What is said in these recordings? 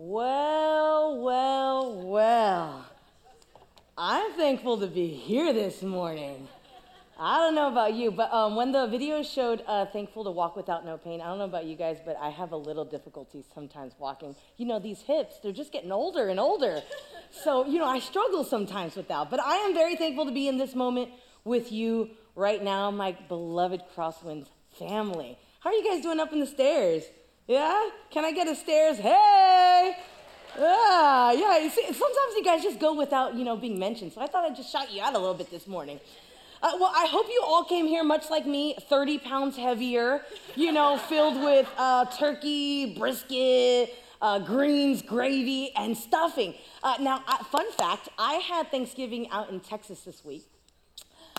Well, well, well. I'm thankful to be here this morning. I don't know about you, but um, when the video showed uh, Thankful to Walk Without No Pain, I don't know about you guys, but I have a little difficulty sometimes walking. You know, these hips, they're just getting older and older. So, you know, I struggle sometimes with that. But I am very thankful to be in this moment with you right now, my beloved Crosswinds family. How are you guys doing up in the stairs? Yeah? Can I get a stairs? Hey! Yeah, yeah. You see, sometimes you guys just go without, you know, being mentioned. So I thought I'd just shout you out a little bit this morning. Uh, well, I hope you all came here much like me, 30 pounds heavier, you know, filled with uh, turkey, brisket, uh, greens, gravy, and stuffing. Uh, now, uh, fun fact I had Thanksgiving out in Texas this week.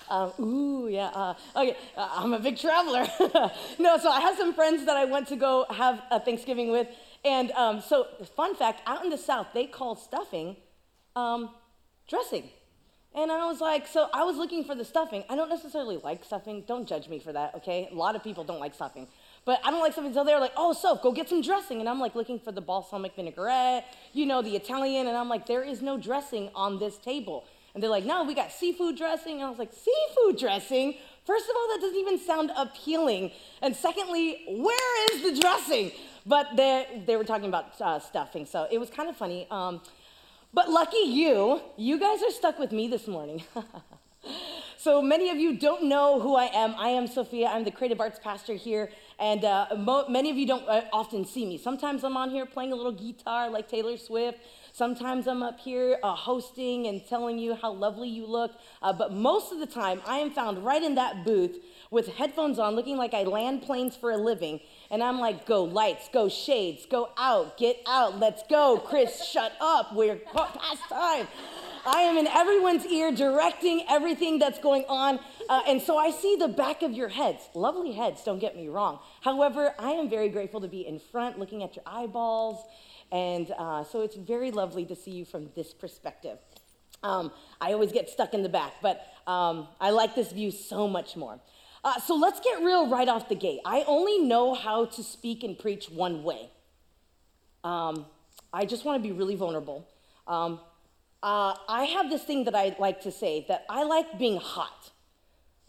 Um, ooh, yeah. Uh, okay, uh, I'm a big traveler. no, so I have some friends that I went to go have a Thanksgiving with. And um, so, fun fact out in the South, they call stuffing um, dressing. And I was like, so I was looking for the stuffing. I don't necessarily like stuffing. Don't judge me for that, okay? A lot of people don't like stuffing. But I don't like stuffing. So they're like, oh, so go get some dressing. And I'm like looking for the balsamic vinaigrette, you know, the Italian. And I'm like, there is no dressing on this table. And they're like, no, we got seafood dressing. And I was like, seafood dressing? First of all, that doesn't even sound appealing. And secondly, where is the dressing? But they, they were talking about uh, stuffing. So it was kind of funny. Um, but lucky you, you guys are stuck with me this morning. so many of you don't know who I am. I am Sophia. I'm the creative arts pastor here. And uh, mo- many of you don't uh, often see me. Sometimes I'm on here playing a little guitar like Taylor Swift. Sometimes I'm up here uh, hosting and telling you how lovely you look, uh, but most of the time I am found right in that booth with headphones on, looking like I land planes for a living. And I'm like, go lights, go shades, go out, get out, let's go. Chris, shut up, we're past time. I am in everyone's ear directing everything that's going on. Uh, and so I see the back of your heads. Lovely heads, don't get me wrong. However, I am very grateful to be in front looking at your eyeballs and uh, so it's very lovely to see you from this perspective. Um, I always get stuck in the back, but um, I like this view so much more. Uh, so let's get real right off the gate. I only know how to speak and preach one way. Um, I just want to be really vulnerable. Um, uh, I have this thing that I like to say that I like being hot.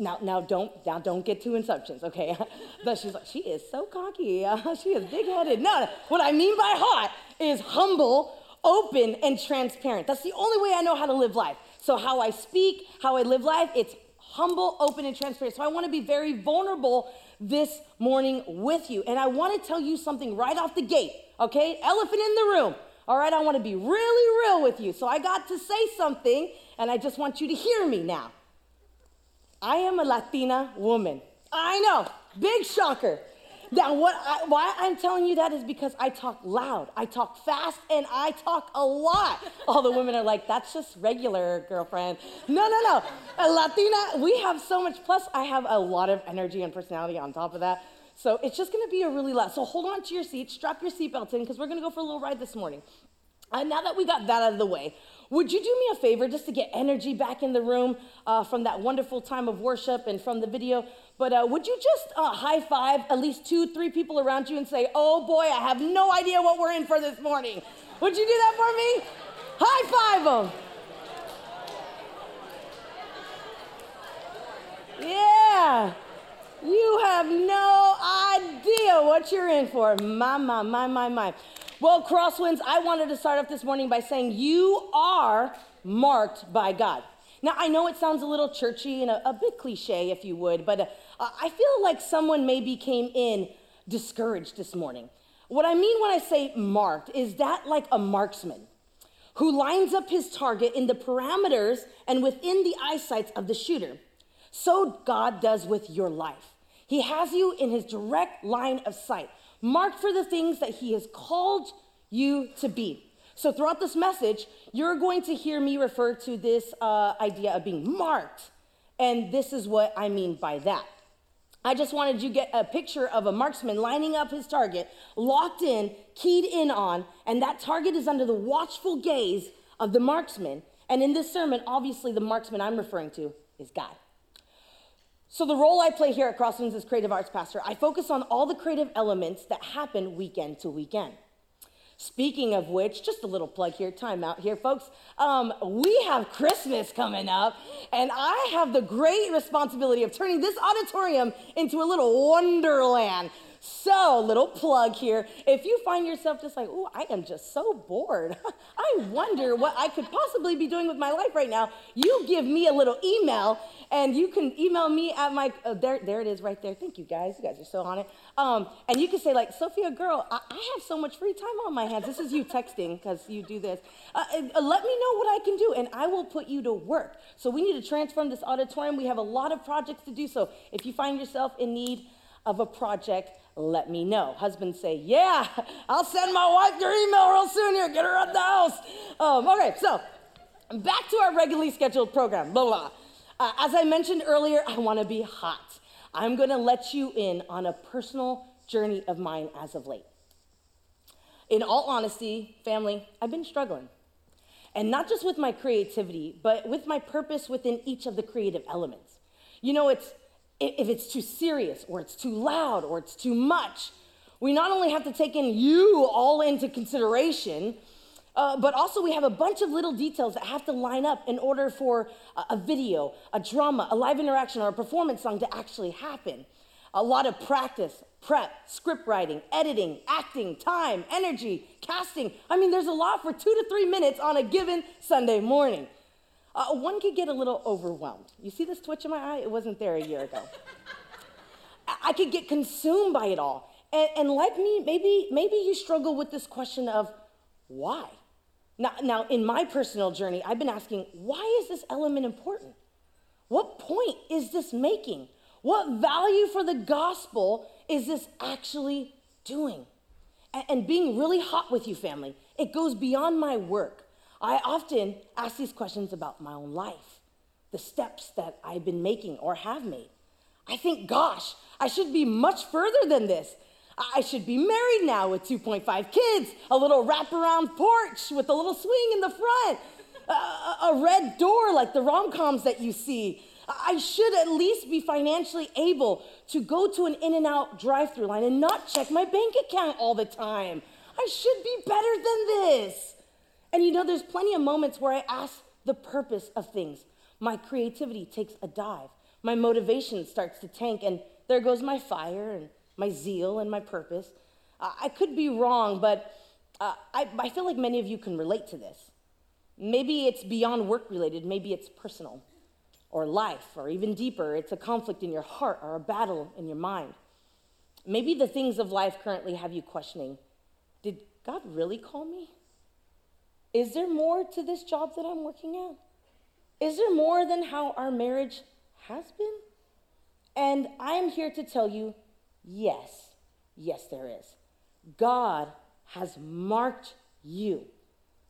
Now, now don't, now don't get too assumptions, okay? but she's like, she is so cocky. She is big-headed. No, no, what I mean by hot is humble, open, and transparent. That's the only way I know how to live life. So how I speak, how I live life, it's humble, open, and transparent. So I want to be very vulnerable this morning with you. And I want to tell you something right off the gate, okay? Elephant in the room. All right, I want to be really real with you. So I got to say something, and I just want you to hear me now. I am a Latina woman. I know, big shocker. Now, what I, why I'm telling you that is because I talk loud, I talk fast, and I talk a lot. All the women are like, that's just regular, girlfriend. No, no, no. A Latina, we have so much. Plus, I have a lot of energy and personality on top of that. So it's just gonna be a really loud. So hold on to your seats, strap your seatbelts in, because we're gonna go for a little ride this morning. And now that we got that out of the way, would you do me a favor just to get energy back in the room uh, from that wonderful time of worship and from the video? But uh, would you just uh, high five at least two, three people around you and say, oh boy, I have no idea what we're in for this morning? Would you do that for me? High five them. Yeah. You have no idea what you're in for. My, my, my, my, my. Well, Crosswinds, I wanted to start off this morning by saying you are marked by God. Now, I know it sounds a little churchy and a, a bit cliche, if you would, but uh, I feel like someone maybe came in discouraged this morning. What I mean when I say marked is that like a marksman who lines up his target in the parameters and within the eyesight of the shooter. So God does with your life. He has you in his direct line of sight marked for the things that He has called you to be. So, throughout this message, you're going to hear me refer to this uh, idea of being marked. And this is what I mean by that. I just wanted you to get a picture of a marksman lining up his target, locked in, keyed in on, and that target is under the watchful gaze of the marksman. And in this sermon, obviously, the marksman I'm referring to is God. So, the role I play here at Crosswinds as creative arts pastor, I focus on all the creative elements that happen weekend to weekend. Speaking of which, just a little plug here, time out here, folks. Um, we have Christmas coming up, and I have the great responsibility of turning this auditorium into a little wonderland. So, little plug here. If you find yourself just like, oh, I am just so bored. I wonder what I could possibly be doing with my life right now. You give me a little email, and you can email me at my, uh, there, there it is right there. Thank you guys. You guys are so on it. Um, and you can say, like, Sophia, girl, I, I, have so much free time on my hands. This is you texting because you do this. Uh, uh, let me know what I can do, and I will put you to work. So, we need to transform this auditorium. We have a lot of projects to do. So, if you find yourself in need of a project, let me know. Husbands say, Yeah, I'll send my wife your email real soon here. Get her out the house. Um, okay, so back to our regularly scheduled program. Blah, blah. Uh, as I mentioned earlier, I want to be hot. I'm going to let you in on a personal journey of mine as of late. In all honesty, family, I've been struggling. And not just with my creativity, but with my purpose within each of the creative elements. You know, it's if it's too serious or it's too loud or it's too much, we not only have to take in you all into consideration, uh, but also we have a bunch of little details that have to line up in order for a, a video, a drama, a live interaction, or a performance song to actually happen. A lot of practice, prep, script writing, editing, acting, time, energy, casting. I mean, there's a lot for two to three minutes on a given Sunday morning uh, one could get a little overwhelmed. You see this twitch in my eye? It wasn't there a year ago. I could get consumed by it all. And, and, like me, maybe, maybe you struggle with this question of why? Now, now, in my personal journey, I've been asking, why is this element important? What point is this making? What value for the gospel is this actually doing? And, and being really hot with you, family, it goes beyond my work. I often ask these questions about my own life, the steps that I've been making or have made. I think, gosh, I should be much further than this. I should be married now with 2.5 kids, a little wraparound porch with a little swing in the front, a, a red door like the rom coms that you see. I should at least be financially able to go to an in and out drive through line and not check my bank account all the time. I should be better than this. And you know, there's plenty of moments where I ask the purpose of things. My creativity takes a dive, my motivation starts to tank, and there goes my fire and my zeal and my purpose. I could be wrong, but uh, I, I feel like many of you can relate to this. Maybe it's beyond work related, maybe it's personal or life, or even deeper, it's a conflict in your heart or a battle in your mind. Maybe the things of life currently have you questioning Did God really call me? Is there more to this job that I'm working at? Is there more than how our marriage has been? And I'm here to tell you yes, yes, there is. God has marked you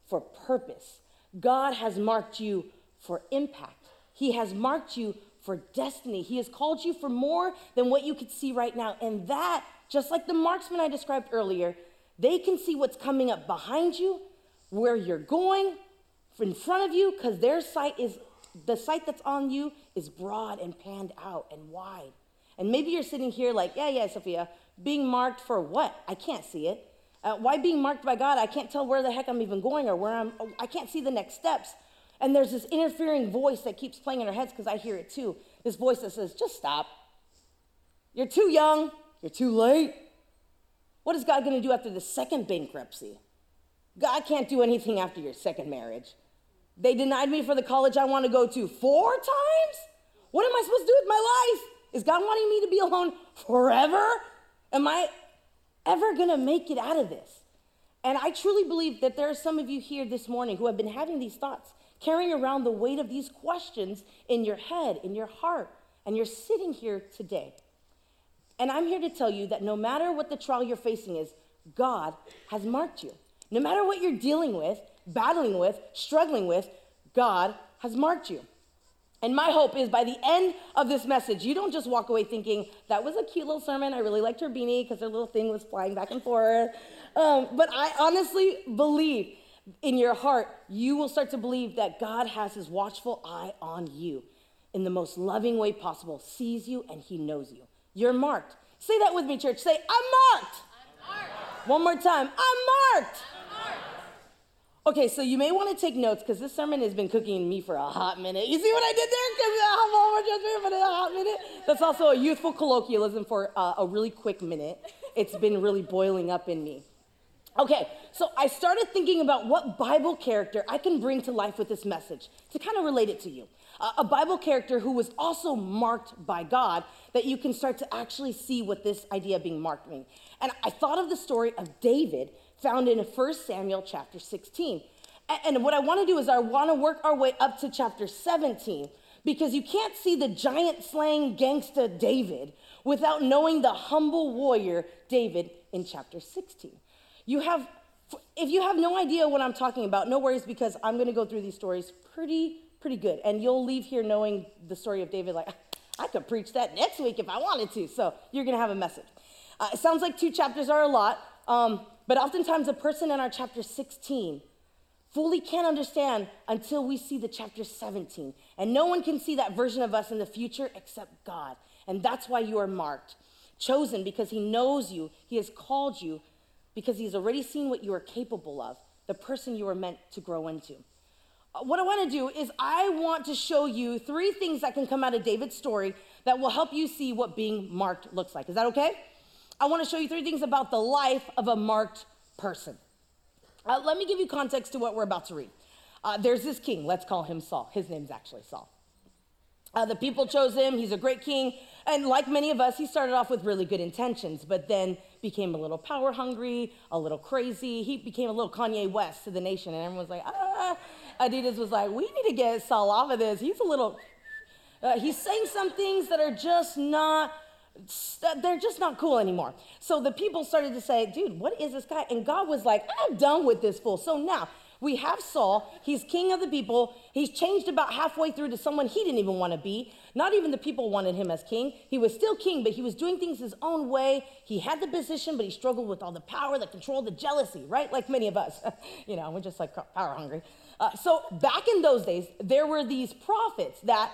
for purpose, God has marked you for impact, He has marked you for destiny. He has called you for more than what you could see right now. And that, just like the marksman I described earlier, they can see what's coming up behind you where you're going in front of you because their sight is the sight that's on you is broad and panned out and wide. And maybe you're sitting here like, yeah, yeah, Sophia, being marked for what? I can't see it. Uh, why being marked by God? I can't tell where the heck I'm even going or where I'm, I can't see the next steps. And there's this interfering voice that keeps playing in our heads because I hear it too. This voice that says, just stop. You're too young. You're too late. What is God going to do after the second bankruptcy? God can't do anything after your second marriage. They denied me for the college I want to go to four times? What am I supposed to do with my life? Is God wanting me to be alone forever? Am I ever going to make it out of this? And I truly believe that there are some of you here this morning who have been having these thoughts, carrying around the weight of these questions in your head, in your heart, and you're sitting here today. And I'm here to tell you that no matter what the trial you're facing is, God has marked you. No matter what you're dealing with, battling with, struggling with, God has marked you. And my hope is by the end of this message, you don't just walk away thinking, that was a cute little sermon. I really liked her beanie because her little thing was flying back and forth. Um, but I honestly believe in your heart, you will start to believe that God has his watchful eye on you in the most loving way possible, sees you, and he knows you. You're marked. Say that with me, church. Say, I'm marked. I'm marked. One more time. I'm marked. Okay, so you may want to take notes because this sermon has been cooking me for a hot minute. You see what I did there? Because I'm over just but a hot minute. That's also a youthful colloquialism for uh, a really quick minute. It's been really boiling up in me. Okay, so I started thinking about what Bible character I can bring to life with this message to kind of relate it to you. Uh, a Bible character who was also marked by God that you can start to actually see what this idea of being marked means. And I thought of the story of David found in 1 Samuel chapter 16. And what I want to do is I want to work our way up to chapter 17 because you can't see the giant slaying gangster David without knowing the humble warrior David in chapter 16. You have if you have no idea what I'm talking about, no worries because I'm going to go through these stories pretty pretty good and you'll leave here knowing the story of David like I could preach that next week if I wanted to. So you're going to have a message. Uh, it sounds like two chapters are a lot, um, but oftentimes a person in our chapter 16 fully can't understand until we see the chapter 17. And no one can see that version of us in the future except God. And that's why you are marked, chosen because He knows you, He has called you, because He's already seen what you are capable of, the person you are meant to grow into. Uh, what I want to do is, I want to show you three things that can come out of David's story that will help you see what being marked looks like. Is that okay? I want to show you three things about the life of a marked person. Uh, let me give you context to what we're about to read. Uh, there's this king, let's call him Saul. His name's actually Saul. Uh, the people chose him, he's a great king. And like many of us, he started off with really good intentions, but then became a little power hungry, a little crazy. He became a little Kanye West to the nation, and everyone's like, ah. Adidas was like, we need to get Saul off of this. He's a little, uh, he's saying some things that are just not they're just not cool anymore. So the people started to say, dude, what is this guy? And God was like, I'm done with this fool. So now we have Saul. He's king of the people. He's changed about halfway through to someone he didn't even want to be. Not even the people wanted him as king. He was still king, but he was doing things his own way. He had the position, but he struggled with all the power, the control, the jealousy, right? Like many of us. you know, we're just like power hungry. Uh, so back in those days, there were these prophets that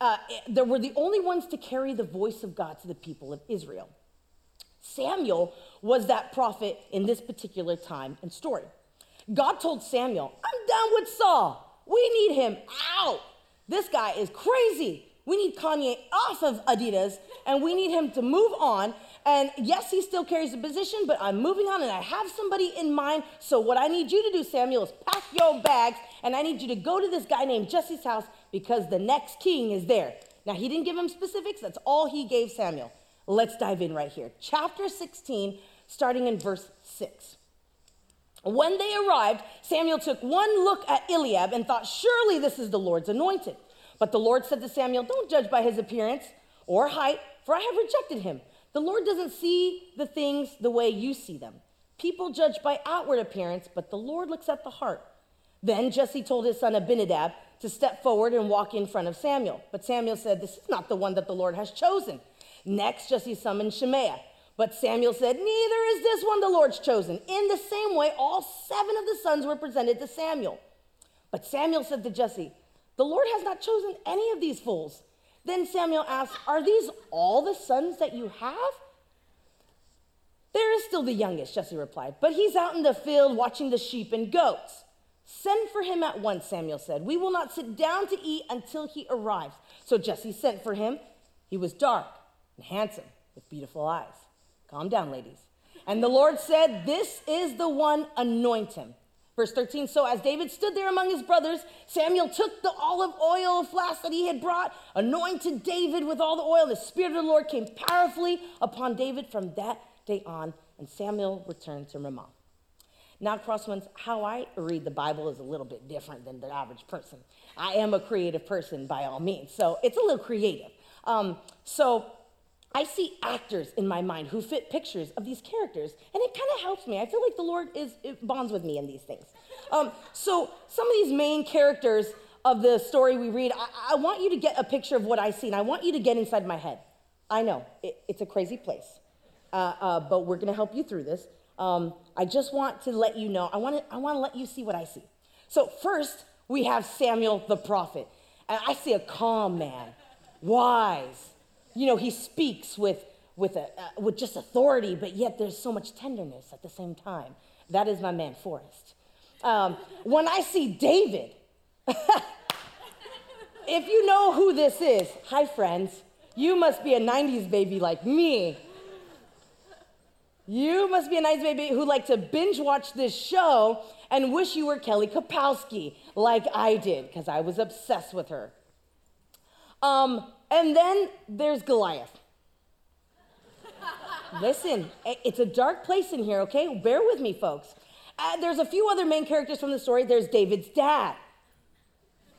uh, they were the only ones to carry the voice of God to the people of Israel. Samuel was that prophet in this particular time and story. God told Samuel, I'm done with Saul. We need him out. This guy is crazy. We need Kanye off of Adidas and we need him to move on. And yes, he still carries the position, but I'm moving on and I have somebody in mind. So, what I need you to do, Samuel, is pack your bags and I need you to go to this guy named Jesse's house because the next king is there. Now, he didn't give him specifics, that's all he gave Samuel. Let's dive in right here. Chapter 16, starting in verse 6. When they arrived, Samuel took one look at Eliab and thought, Surely this is the Lord's anointed. But the Lord said to Samuel, Don't judge by his appearance or height, for I have rejected him. The Lord doesn't see the things the way you see them. People judge by outward appearance, but the Lord looks at the heart. Then Jesse told his son Abinadab to step forward and walk in front of Samuel. But Samuel said, This is not the one that the Lord has chosen. Next, Jesse summoned Shemaiah. But Samuel said, Neither is this one the Lord's chosen. In the same way, all seven of the sons were presented to Samuel. But Samuel said to Jesse, The Lord has not chosen any of these fools. Then Samuel asked, Are these all the sons that you have? There is still the youngest, Jesse replied, but he's out in the field watching the sheep and goats. Send for him at once, Samuel said. We will not sit down to eat until he arrives. So Jesse sent for him. He was dark and handsome with beautiful eyes. Calm down, ladies. And the Lord said, This is the one, anoint him. Verse 13 So as David stood there among his brothers, Samuel took the olive oil flask that he had brought, anointed David with all the oil. The Spirit of the Lord came powerfully upon David from that day on, and Samuel returned to Ramah. Now, Crosswinds, how I read the Bible is a little bit different than the average person. I am a creative person by all means, so it's a little creative. Um, so I see actors in my mind who fit pictures of these characters, and it kind of helps me. I feel like the Lord is bonds with me in these things. Um, so some of these main characters of the story we read, I, I, want you to get a picture of what I see, and I want you to get inside my head. I know it, it's a crazy place, uh, uh, but we're going to help you through this um, I just want to let you know, I want to I want to let you see what I see. So, first, we have Samuel the prophet. And I see a calm man, wise. You know, he speaks with, with, a, uh, with just authority, but yet there's so much tenderness at the same time. That is my man, Forrest. Um, when I see David, if you know who this is, hi friends, you must be a 90s baby like me. You must be a 90s baby who like to binge watch this show and wish you were Kelly Kapowski like I did because I was obsessed with her. Um, and then there's Goliath. Listen, it's a dark place in here, okay? Bear with me, folks. Uh, there's a few other main characters from the story. There's David's dad.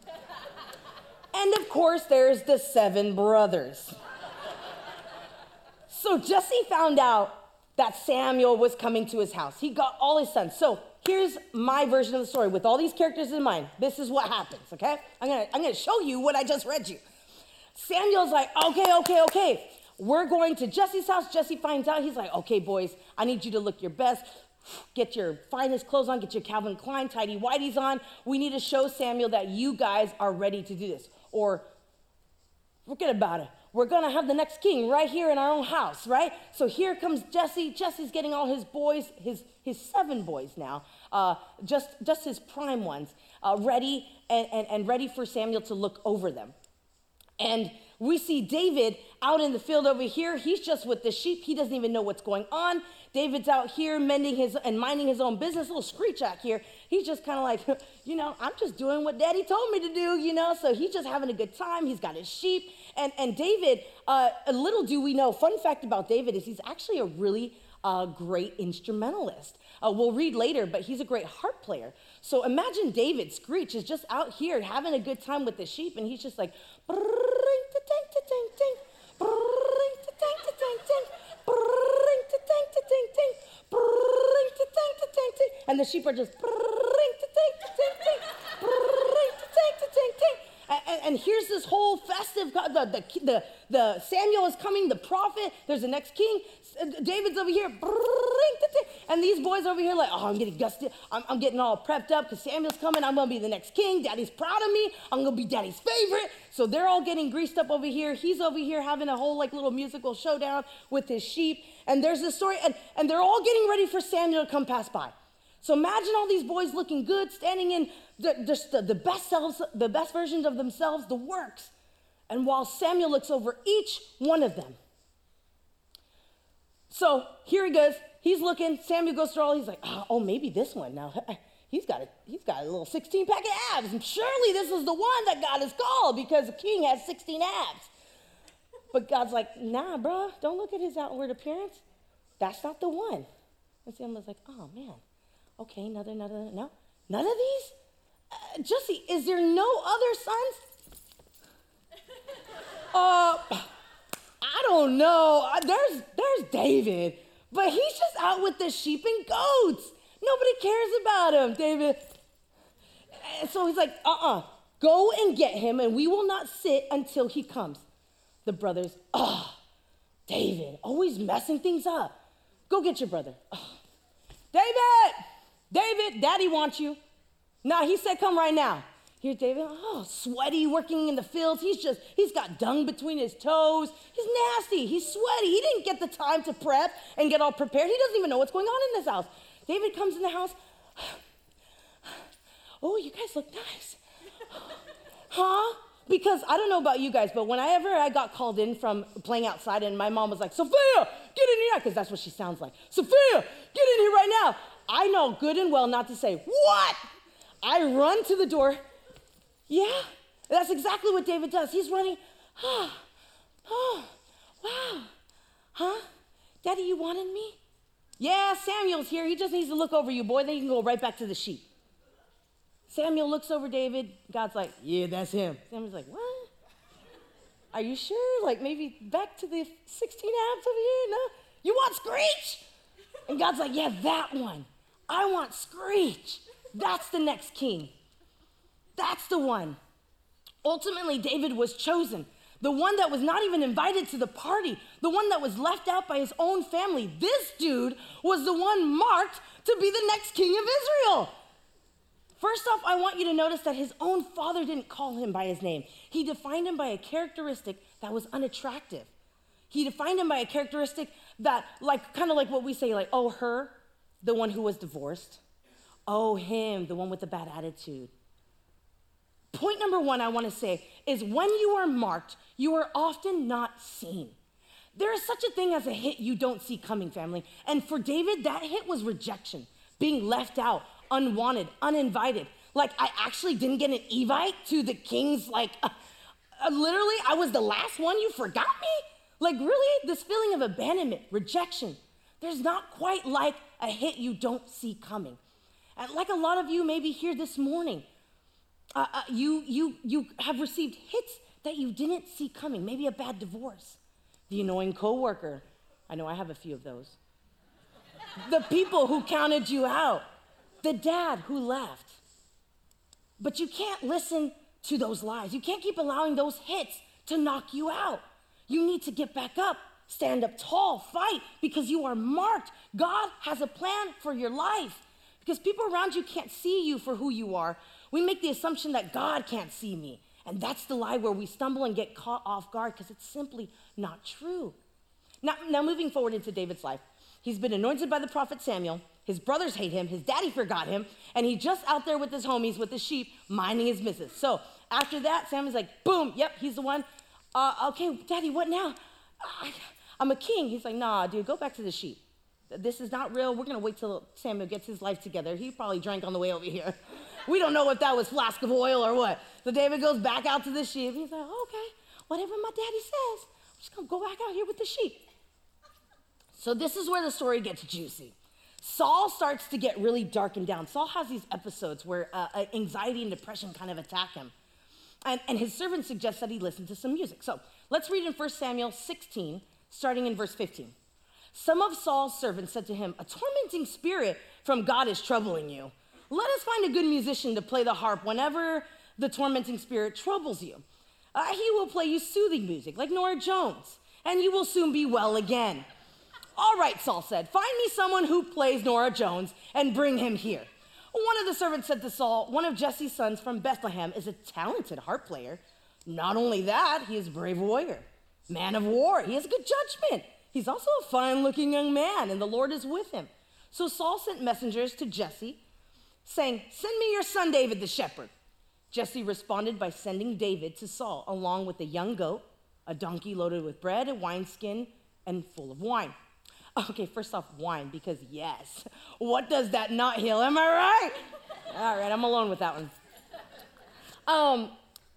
and of course, there's the seven brothers. so Jesse found out that Samuel was coming to his house. He got all his sons. So here's my version of the story with all these characters in mind. This is what happens, okay? I'm gonna, I'm gonna show you what I just read you. Samuel's like, okay, okay, okay. We're going to Jesse's house. Jesse finds out. He's like, okay, boys, I need you to look your best. Get your finest clothes on, get your Calvin Klein tidy whities on. We need to show Samuel that you guys are ready to do this. Or forget about it. We're gonna have the next king right here in our own house, right? So here comes Jesse. Jesse's getting all his boys, his, his seven boys now, uh, just, just his prime ones, uh, ready and, and, and ready for Samuel to look over them. And we see David out in the field over here. He's just with the sheep. He doesn't even know what's going on. David's out here mending his and minding his own business. Little screech out here. He's just kind of like, you know, I'm just doing what daddy told me to do, you know. So he's just having a good time. He's got his sheep. And, and David, uh, little do we know, fun fact about David is he's actually a really uh, great instrumentalist. Uh, we'll read later, but he's a great harp player. So imagine David Screech is just out here having a good time with the sheep, and he's just like, and the sheep are just and, and, here's this whole festive the, the, the, the samuel is coming the prophet there's the next king. Uh, David's over here and these boys over here like oh i'm getting gusted i'm, I'm getting all prepped up because samuel's coming i'm gonna be the next king daddy's proud of me i'm gonna be daddy's favorite. So they're all getting greased up over here he's over here having a whole like little musical showdown with his sheep. And there's this story and, and they're all getting ready for samuel to come pass by. So imagine all these boys looking good, standing in the, just the, the best selves, the best versions of themselves, the works. And while Samuel looks over each one of them. So here he goes. He's looking. Samuel goes through all. He's like, oh, oh maybe this one. Now he's got a he's got a little 16 pack of abs, surely this is the one that God has called because the king has 16 abs. But God's like, nah, bro, don't look at his outward appearance. That's not the one. And Samuel's like, oh man. Okay, another, another, no. None of these? Uh, Jesse, is there no other sons? uh, I don't know. Uh, there's, there's David, but he's just out with the sheep and goats. Nobody cares about him, David. And so he's like, uh uh-uh. uh, go and get him, and we will not sit until he comes. The brothers, oh, David, always messing things up. Go get your brother. Oh. David! David, daddy wants you. Nah, he said, come right now. Here's David, oh, sweaty, working in the fields. He's just, he's got dung between his toes. He's nasty. He's sweaty. He didn't get the time to prep and get all prepared. He doesn't even know what's going on in this house. David comes in the house. Oh, you guys look nice. huh? Because I don't know about you guys, but whenever I got called in from playing outside and my mom was like, Sophia, get in here, because that's what she sounds like. Sophia, get in here right now. I know good and well not to say, What? I run to the door. Yeah, that's exactly what David does. He's running. Oh, oh, wow. Huh? Daddy, you wanted me? Yeah, Samuel's here. He just needs to look over you, boy. Then you can go right back to the sheep. Samuel looks over David. God's like, Yeah, that's him. Samuel's like, What? Are you sure? Like maybe back to the 16 abs over here? No? You want Screech? And God's like, Yeah, that one. I want Screech. That's the next king. That's the one. Ultimately, David was chosen. The one that was not even invited to the party, the one that was left out by his own family. This dude was the one marked to be the next king of Israel. First off, I want you to notice that his own father didn't call him by his name. He defined him by a characteristic that was unattractive. He defined him by a characteristic that, like, kind of like what we say, like, oh, her, the one who was divorced. Oh, him, the one with the bad attitude. Point number one I want to say is when you are marked, you are often not seen. There is such a thing as a hit you don't see coming, family. And for David, that hit was rejection, being left out, unwanted, uninvited. Like, I actually didn't get an Evite to the king's, like, uh, uh, literally, I was the last one. You forgot me? Like, really? This feeling of abandonment, rejection. There's not quite like a hit you don't see coming. And like a lot of you maybe here this morning, uh, uh, you, you, you have received hits that you didn't see coming. Maybe a bad divorce, the annoying coworker. I know I have a few of those. the people who counted you out, the dad who left. But you can't listen to those lies. You can't keep allowing those hits to knock you out. You need to get back up, stand up tall, fight because you are marked. God has a plan for your life because people around you can't see you for who you are. We make the assumption that God can't see me. And that's the lie where we stumble and get caught off guard because it's simply not true. Now, now, moving forward into David's life, he's been anointed by the prophet Samuel. His brothers hate him. His daddy forgot him. And he's just out there with his homies, with his sheep, minding his business. So after that, Samuel's like, boom, yep, he's the one. Uh, okay, daddy, what now? I'm a king. He's like, nah, dude, go back to the sheep. This is not real. We're going to wait till Samuel gets his life together. He probably drank on the way over here. We don't know if that was flask of oil or what. So David goes back out to the sheep. He's like, okay, whatever my daddy says, I'm just going to go back out here with the sheep. So this is where the story gets juicy. Saul starts to get really darkened down. Saul has these episodes where uh, uh anxiety and depression kind of attack him. And, and his servant suggests that he listen to some music. So let's read in 1 Samuel 16, starting in verse 15. Some of Saul's servants said to him, A tormenting spirit from God is troubling you. Let us find a good musician to play the harp whenever the tormenting spirit troubles you. Uh, he will play you soothing music like Norah Jones, and you will soon be well again. All right, Saul said, find me someone who plays Norah Jones and bring him here. One of the servants said to Saul, One of Jesse's sons from Bethlehem is a talented harp player. Not only that, he is a brave warrior, man of war. He has good judgment. He's also a fine looking young man, and the Lord is with him. So Saul sent messengers to Jesse, saying, Send me your son David the shepherd. Jesse responded by sending David to Saul, along with a young goat, a donkey loaded with bread, a wineskin, and full of wine. Okay, first off, wine, because yes, what does that not heal? Am I right? All right, I'm alone with that one. Um,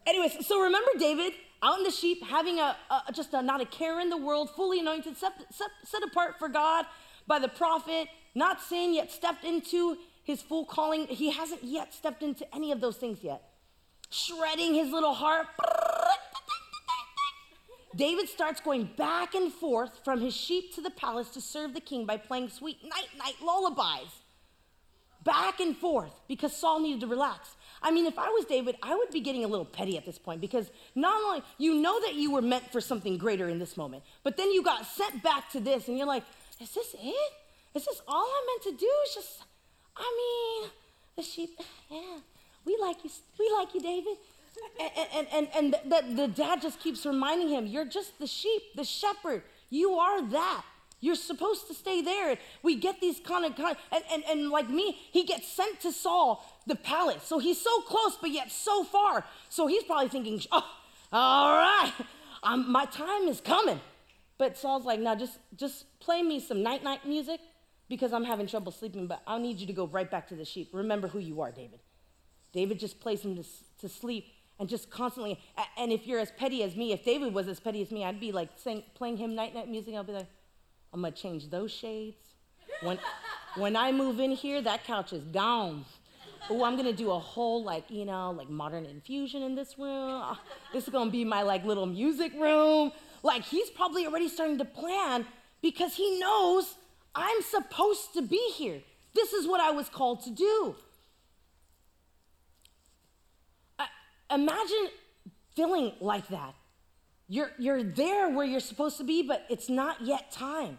anyways, so remember David out in the sheep, having a, a just a, not a care in the world, fully anointed, set, set, set apart for God by the prophet, not sin yet stepped into his full calling. He hasn't yet stepped into any of those things yet. Shredding his little heart. David starts going back and forth from his sheep to the palace to serve the king by playing sweet night night lullabies. Back and forth because Saul needed to relax. I mean, if I was David, I would be getting a little petty at this point because not only you know that you were meant for something greater in this moment, but then you got sent back to this and you're like, is this it? Is this all I'm meant to do? It's just, I mean, the sheep, yeah, we like you, we like you, David. And, and, and, and the, the dad just keeps reminding him, you're just the sheep, the shepherd. You are that. You're supposed to stay there. We get these kind of, kind of and, and, and like me, he gets sent to Saul, the palace. So he's so close, but yet so far. So he's probably thinking, oh, all right, I'm, my time is coming. But Saul's like, no, just, just play me some night night music because I'm having trouble sleeping, but I'll need you to go right back to the sheep. Remember who you are, David. David just plays him to, to sleep and just constantly. And if you're as petty as me, if David was as petty as me, I'd be like saying, playing him night night music. I'll be like, I'm gonna change those shades. When, when I move in here, that couch is gone. Oh, I'm gonna do a whole like, you know, like modern infusion in this room. Ah, this is gonna be my like little music room. Like he's probably already starting to plan because he knows I'm supposed to be here. This is what I was called to do. Imagine feeling like that. You're, you're there where you're supposed to be, but it's not yet time.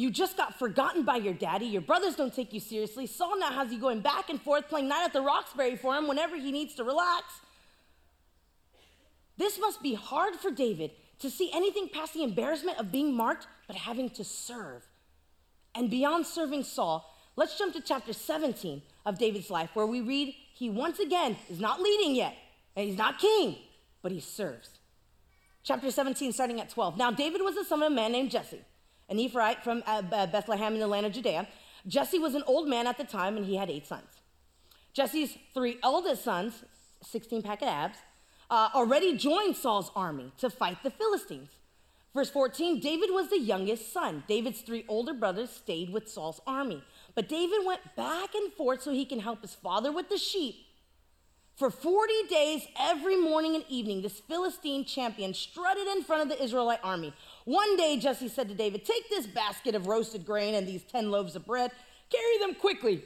You just got forgotten by your daddy. Your brothers don't take you seriously. Saul now has you going back and forth playing Night at the Roxbury for him whenever he needs to relax. This must be hard for David to see anything past the embarrassment of being marked, but having to serve. And beyond serving Saul, let's jump to chapter 17, of David's life where we read he once again is not leading yet, and he's not king, but he serves. Chapter 17, starting at 12. Now, David was the son of a man named Jesse, an Ephraite from uh, Bethlehem in the land of Judea. Jesse was an old man at the time, and he had eight sons. Jesse's three eldest sons, 16 pack of abs, uh, already joined Saul's army to fight the Philistines. Verse 14 David was the youngest son. David's three older brothers stayed with Saul's army. But David went back and forth so he can help his father with the sheep. For 40 days, every morning and evening, this Philistine champion strutted in front of the Israelite army. One day, Jesse said to David, Take this basket of roasted grain and these 10 loaves of bread, carry them quickly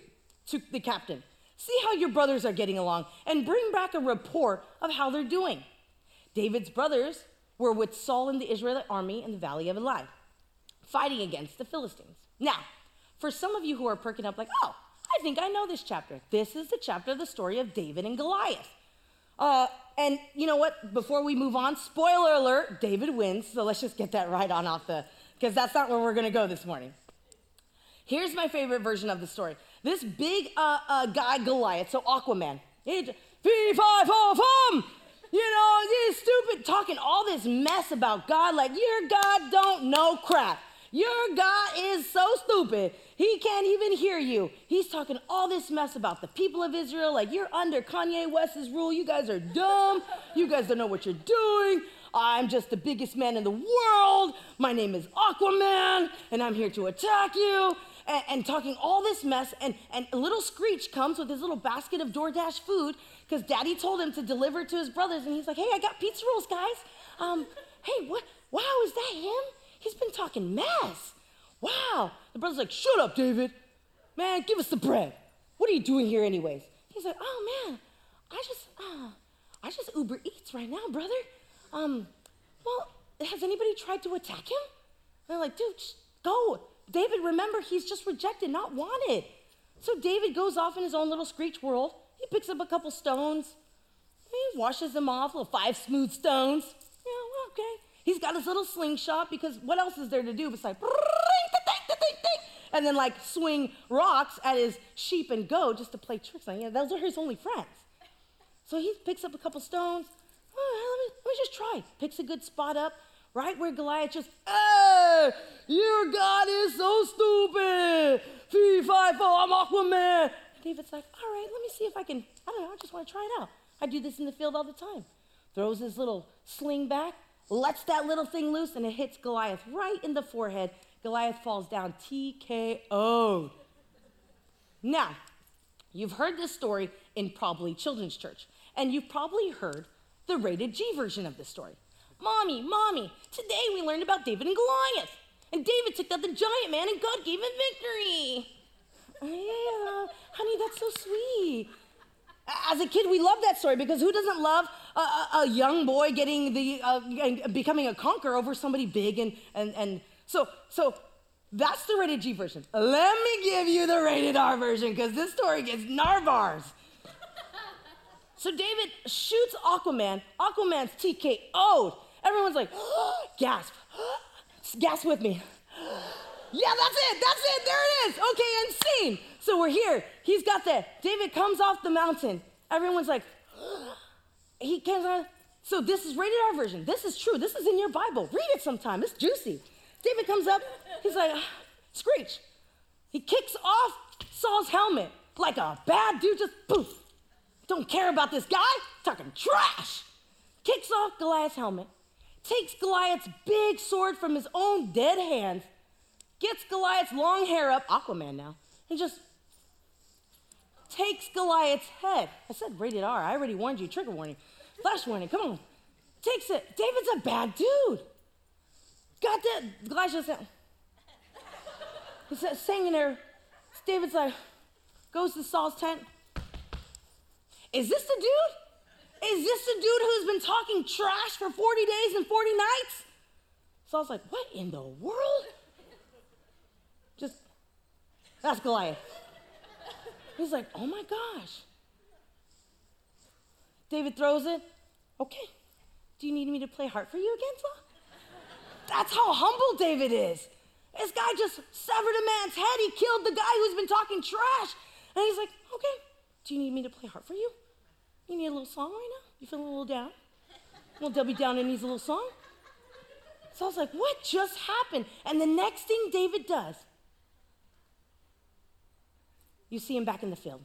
to the captain. See how your brothers are getting along, and bring back a report of how they're doing. David's brothers were with Saul and the Israelite army in the valley of Elah, fighting against the Philistines. Now, for some of you who are perking up, like, oh, I think I know this chapter. This is the chapter of the story of David and Goliath. Uh, and you know what? Before we move on, spoiler alert, David wins. So let's just get that right on off the, because that's not where we're going to go this morning. Here's my favorite version of the story. This big uh, uh, guy, Goliath, so Aquaman, fee, fi, fo, fum, you know, he's stupid, talking all this mess about God, like your God don't know crap. Your God is so stupid, he can't even hear you. He's talking all this mess about the people of Israel, like you're under Kanye West's rule. You guys are dumb. You guys don't know what you're doing. I'm just the biggest man in the world. My name is Aquaman, and I'm here to attack you and, and talking all this mess. And, and little Screech comes with his little basket of DoorDash food because daddy told him to deliver to his brothers. And he's like, hey, I got pizza rolls, guys. Um, hey, what? Wow, is that him? He's been talking mess. Wow. The brother's like, shut up, David. Man, give us the bread. What are you doing here, anyways? He's like, oh, man, I just, uh, I just Uber Eats right now, brother. Um, well, has anybody tried to attack him? And they're like, dude, go. David, remember, he's just rejected, not wanted. So David goes off in his own little screech world. He picks up a couple stones. He washes them off, little five smooth stones. Yeah, well, okay. He's got his little slingshot because what else is there to do besides and then like swing rocks at his sheep and goat just to play tricks on. You those are his only friends. So he picks up a couple stones. Oh, let, me, let me just try. Picks a good spot up, right where Goliath just, hey, your God is so stupid. Fee, fi, fo, I'm Aquaman. David's like, all right, let me see if I can, I don't know, I just want to try it out. I do this in the field all the time. Throws his little sling back, lets that little thing loose, and it hits Goliath right in the forehead. Goliath falls down TKO'd. Now, you've heard this story in probably children's church, and you've probably heard the rated G version of this story. Mommy, Mommy, today we learned about David and Goliath. And David took out the giant man and God gave him victory. Oh, yeah, honey, that's so sweet. As a kid, we love that story because who doesn't love a, a, young boy getting the uh, becoming a conqueror over somebody big and and and so so that's the rated G version. Let me give you the rated R version because this story gets narvars. so David shoots Aquaman. Aquaman's TKO'd. Everyone's like, gasp, gasp with me. Yeah, that's it. That's it. There it is. Okay, and scene. So we're here. He's got that. David comes off the mountain. Everyone's like, he comes on. So this is rated R version. This is true. This is in your Bible. Read it sometime. It's juicy. David comes up. He's like, ah, screech. He kicks off Saul's helmet like a bad dude. Just poof. Don't care about this guy. Talking trash. Kicks off Goliath's helmet. Takes Goliath's big sword from his own dead hands gets Goliath's long hair up, Aquaman now, and just takes Goliath's head. I said rated R. I already warned you. Trigger warning. Flash warning. Come on. Takes it. David's a bad dude. Got that. Goliath just He's singing there. David's like, goes to Saul's tent. Is this the dude? Is this the dude who's been talking trash for 40 days and 40 nights? Saul's like, what in the world? Just, that's Goliath. He's like, oh my gosh. David throws it. Okay. Do you need me to play heart for you again, Saul? That's how humble David is. This guy just severed a man's head. He killed the guy who's been talking trash. And he's like, Okay. Do you need me to play harp for you? You need a little song right now? You feeling a little down? Well, Debbie Downer needs a little song. So I was like, what just happened? And the next thing David does, you see him back in the field.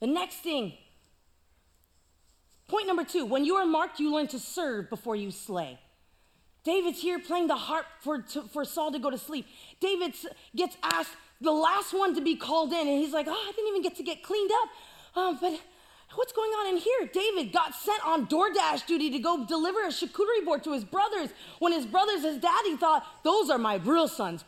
The next thing, point number two when you are marked, you learn to serve before you slay. David's here playing the harp for, to, for Saul to go to sleep. David gets asked, the last one to be called in, and he's like, Oh, I didn't even get to get cleaned up. Um, but what's going on in here? David got sent on DoorDash duty to go deliver a charcuterie board to his brothers when his brothers, his daddy thought, Those are my real sons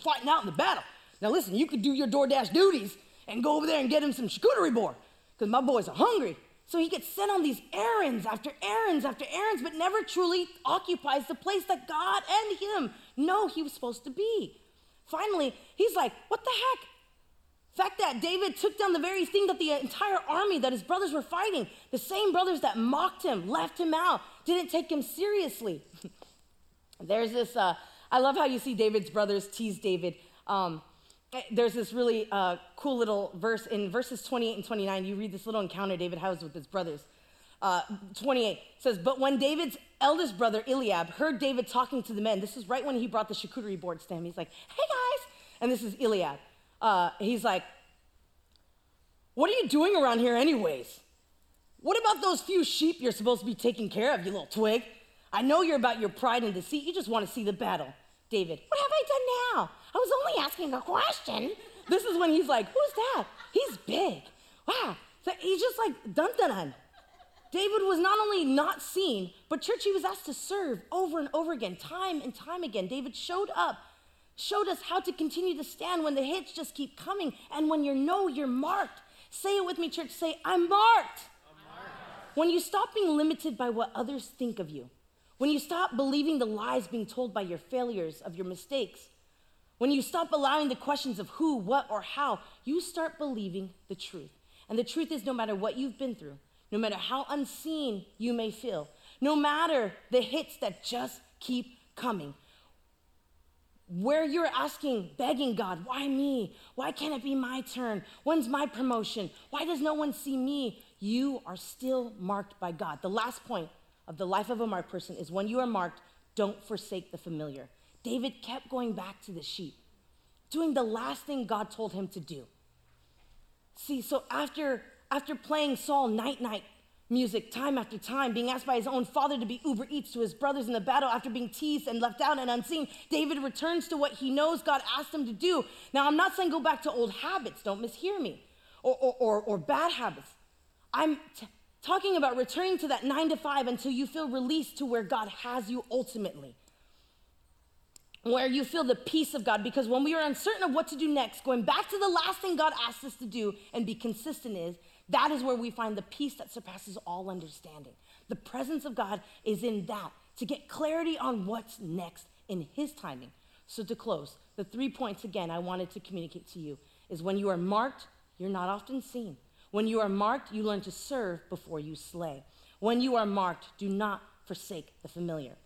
fighting out in the battle. Now, listen, you could do your DoorDash duties and go over there and get him some charcuterie board because my boys are hungry. So he gets sent on these errands after errands after errands, but never truly occupies the place that God and him know he was supposed to be. Finally, he's like, What the heck? The fact that David took down the very thing that the entire army that his brothers were fighting, the same brothers that mocked him, left him out, didn't take him seriously. There's this, uh, I love how you see David's brothers tease David. Um, there's this really uh, cool little verse in verses 28 and 29. You read this little encounter David has with his brothers. Uh, 28 says, But when David's eldest brother Eliab heard David talking to the men, this is right when he brought the charcuterie boards to him. He's like, Hey guys. And this is Eliab. Uh, he's like, What are you doing around here, anyways? What about those few sheep you're supposed to be taking care of, you little twig? I know you're about your pride and deceit. You just want to see the battle. David, what have I done now? I was only asking a question. This is when he's like, Who's that? He's big. Wow. So he's just like, dun dun dun. David was not only not seen, but church, he was asked to serve over and over again, time and time again. David showed up, showed us how to continue to stand when the hits just keep coming. And when you know you're marked, say it with me, church. Say, I'm marked. I'm marked. When you stop being limited by what others think of you, when you stop believing the lies being told by your failures, of your mistakes, when you stop allowing the questions of who, what, or how, you start believing the truth. And the truth is no matter what you've been through, no matter how unseen you may feel, no matter the hits that just keep coming, where you're asking, begging God, why me? Why can't it be my turn? When's my promotion? Why does no one see me? You are still marked by God. The last point of the life of a marked person is when you are marked, don't forsake the familiar. David kept going back to the sheep, doing the last thing God told him to do. See, so after, after playing Saul night night music time after time, being asked by his own father to be Uber Eats to his brothers in the battle after being teased and left out and unseen, David returns to what he knows God asked him to do. Now, I'm not saying go back to old habits, don't mishear me, or, or, or, or bad habits. I'm t- talking about returning to that nine to five until you feel released to where God has you ultimately. Where you feel the peace of God, because when we are uncertain of what to do next, going back to the last thing God asked us to do and be consistent is, that is where we find the peace that surpasses all understanding. The presence of God is in that to get clarity on what's next in His timing. So, to close, the three points again I wanted to communicate to you is when you are marked, you're not often seen. When you are marked, you learn to serve before you slay. When you are marked, do not forsake the familiar.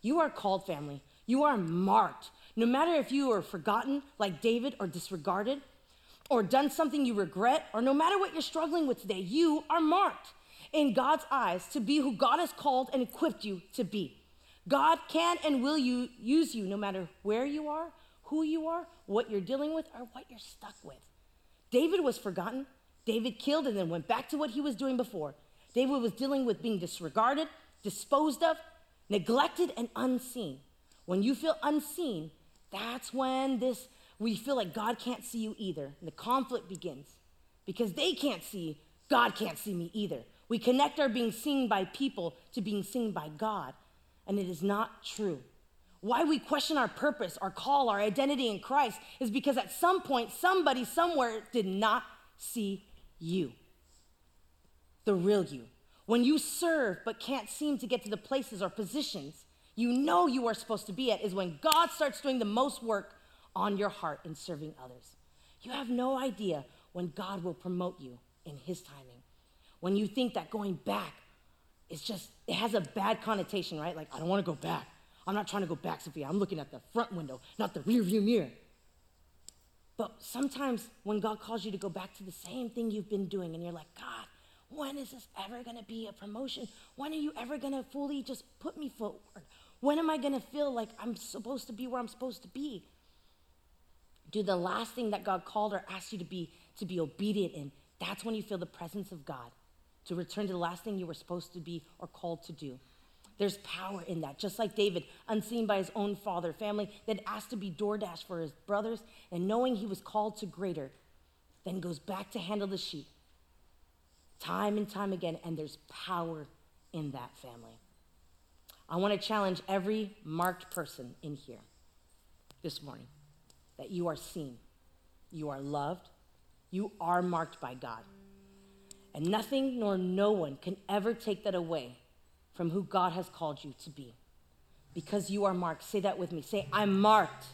You are called family. You are marked. No matter if you are forgotten, like David, or disregarded, or done something you regret, or no matter what you're struggling with today, you are marked in God's eyes to be who God has called and equipped you to be. God can and will you use you no matter where you are, who you are, what you're dealing with, or what you're stuck with. David was forgotten, David killed and then went back to what he was doing before. David was dealing with being disregarded, disposed of, neglected, and unseen. When you feel unseen, that's when this we feel like God can't see you either. And the conflict begins. Because they can't see, God can't see me either. We connect our being seen by people to being seen by God, and it is not true. Why we question our purpose, our call, our identity in Christ is because at some point, somebody somewhere did not see you, the real you. When you serve but can't seem to get to the places or positions you know you are supposed to be at, is when God starts doing the most work on your heart in serving others. You have no idea when God will promote you in His timing. When you think that going back is just, it has a bad connotation, right? Like, I don't want to go back. I'm not trying to go back, Sophia. I'm looking at the front window, not the rear view mirror. But sometimes when God calls you to go back to the same thing you've been doing, and you're like, God, when is this ever gonna be a promotion? When are you ever gonna fully just put me forward? When am I gonna feel like I'm supposed to be where I'm supposed to be? Do the last thing that God called or asked you to be to be obedient in. That's when you feel the presence of God. To return to the last thing you were supposed to be or called to do. There's power in that. Just like David, unseen by his own father, family that asked to be DoorDash for his brothers, and knowing he was called to greater, then goes back to handle the sheep time and time again, and there's power in that family. I want to challenge every marked person in here this morning that you are seen, you are loved, you are marked by God. And nothing nor no one can ever take that away from who God has called you to be. Because you are marked. Say that with me. Say, I'm marked.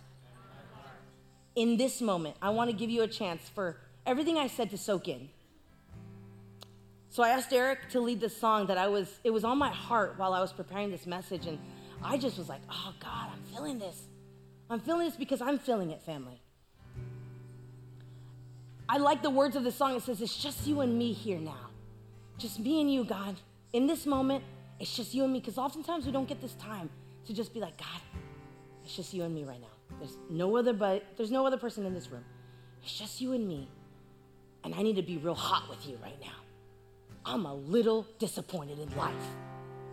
In this moment, I want to give you a chance for everything I said to soak in. So I asked Eric to lead this song that I was, it was on my heart while I was preparing this message. And I just was like, oh God, I'm feeling this. I'm feeling this because I'm feeling it, family. I like the words of the song. It says, It's just you and me here now. Just me and you, God. In this moment, it's just you and me. Because oftentimes we don't get this time to just be like, God, it's just you and me right now. There's no other but there's no other person in this room. It's just you and me. And I need to be real hot with you right now. I'm a little disappointed in life.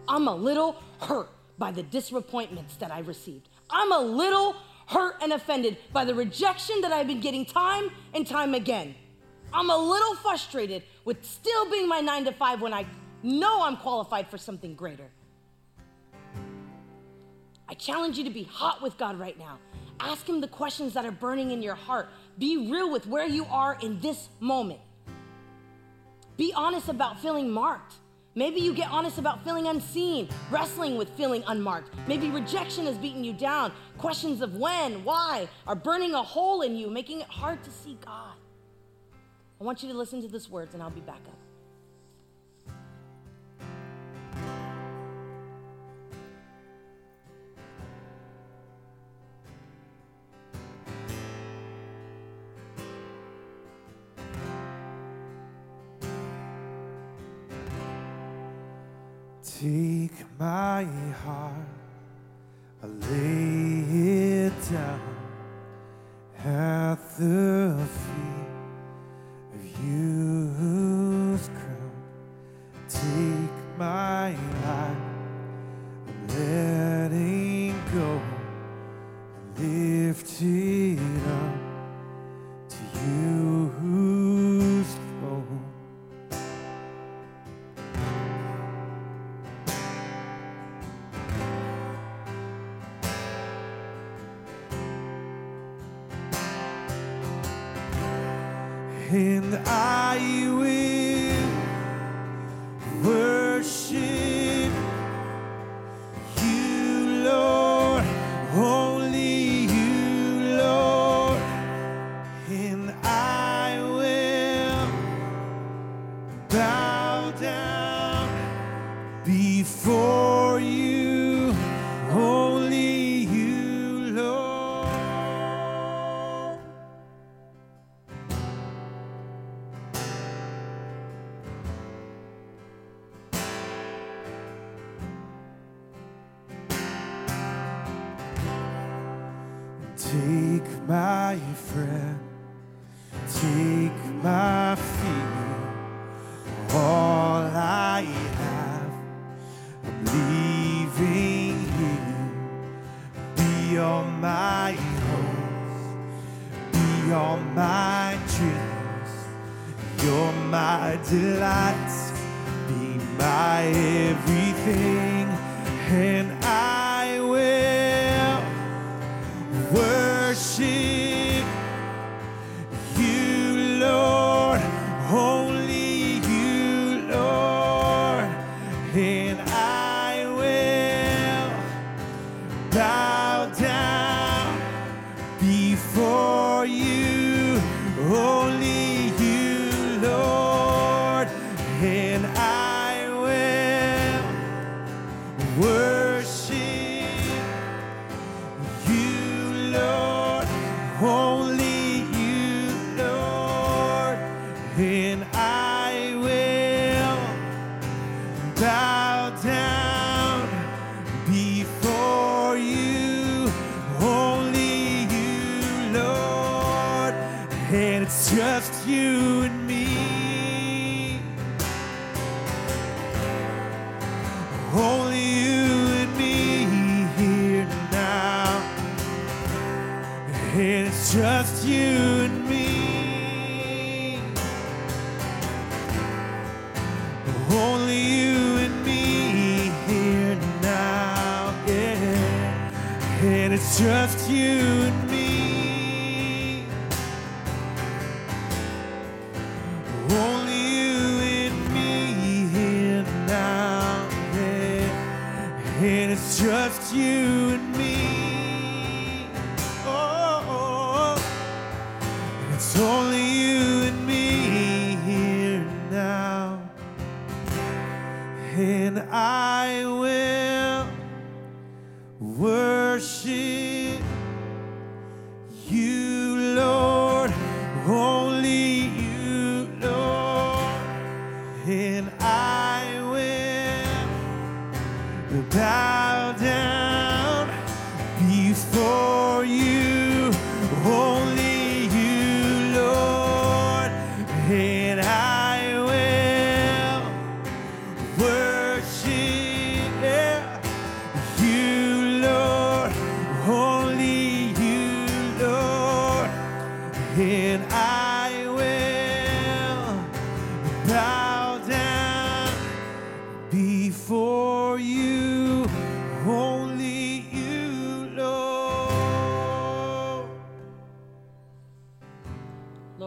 I'm a little hurt by the disappointments that I received. I'm a little hurt and offended by the rejection that I've been getting time and time again. I'm a little frustrated with still being my nine to five when I know I'm qualified for something greater. I challenge you to be hot with God right now. Ask Him the questions that are burning in your heart. Be real with where you are in this moment. Be honest about feeling marked. Maybe you get honest about feeling unseen, wrestling with feeling unmarked. Maybe rejection has beaten you down. Questions of when, why are burning a hole in you, making it hard to see God. I want you to listen to these words, and I'll be back up. Take my heart, I lay it down at the feet of you all my dreams. You're my delight, be my everything, and just you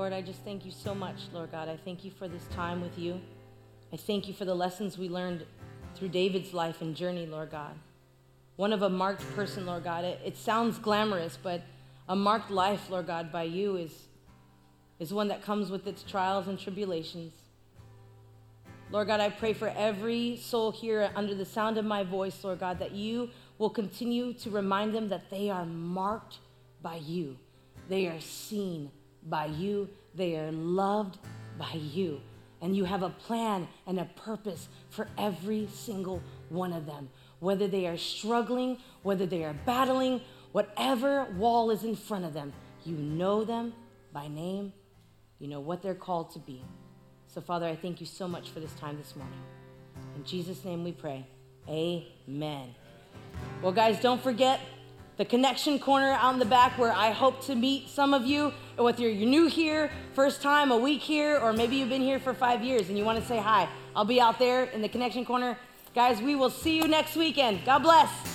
Lord, I just thank you so much, Lord God. I thank you for this time with you. I thank you for the lessons we learned through David's life and journey, Lord God. One of a marked person, Lord God. It, it sounds glamorous, but a marked life, Lord God, by you is, is one that comes with its trials and tribulations. Lord God, I pray for every soul here under the sound of my voice, Lord God, that you will continue to remind them that they are marked by you. They are seen by you. They are loved by you. And you have a plan and a purpose for every single one of them. Whether they are struggling, whether they are battling, whatever wall is in front of them, you know them by name. You know what they're called to be. So, Father, I thank you so much for this time this morning. In Jesus' name we pray. Amen. Well, guys, don't forget the connection corner out in the back where I hope to meet some of you. Whether you're new here, first time, a week here, or maybe you've been here for five years and you want to say hi, I'll be out there in the connection corner. Guys, we will see you next weekend. God bless.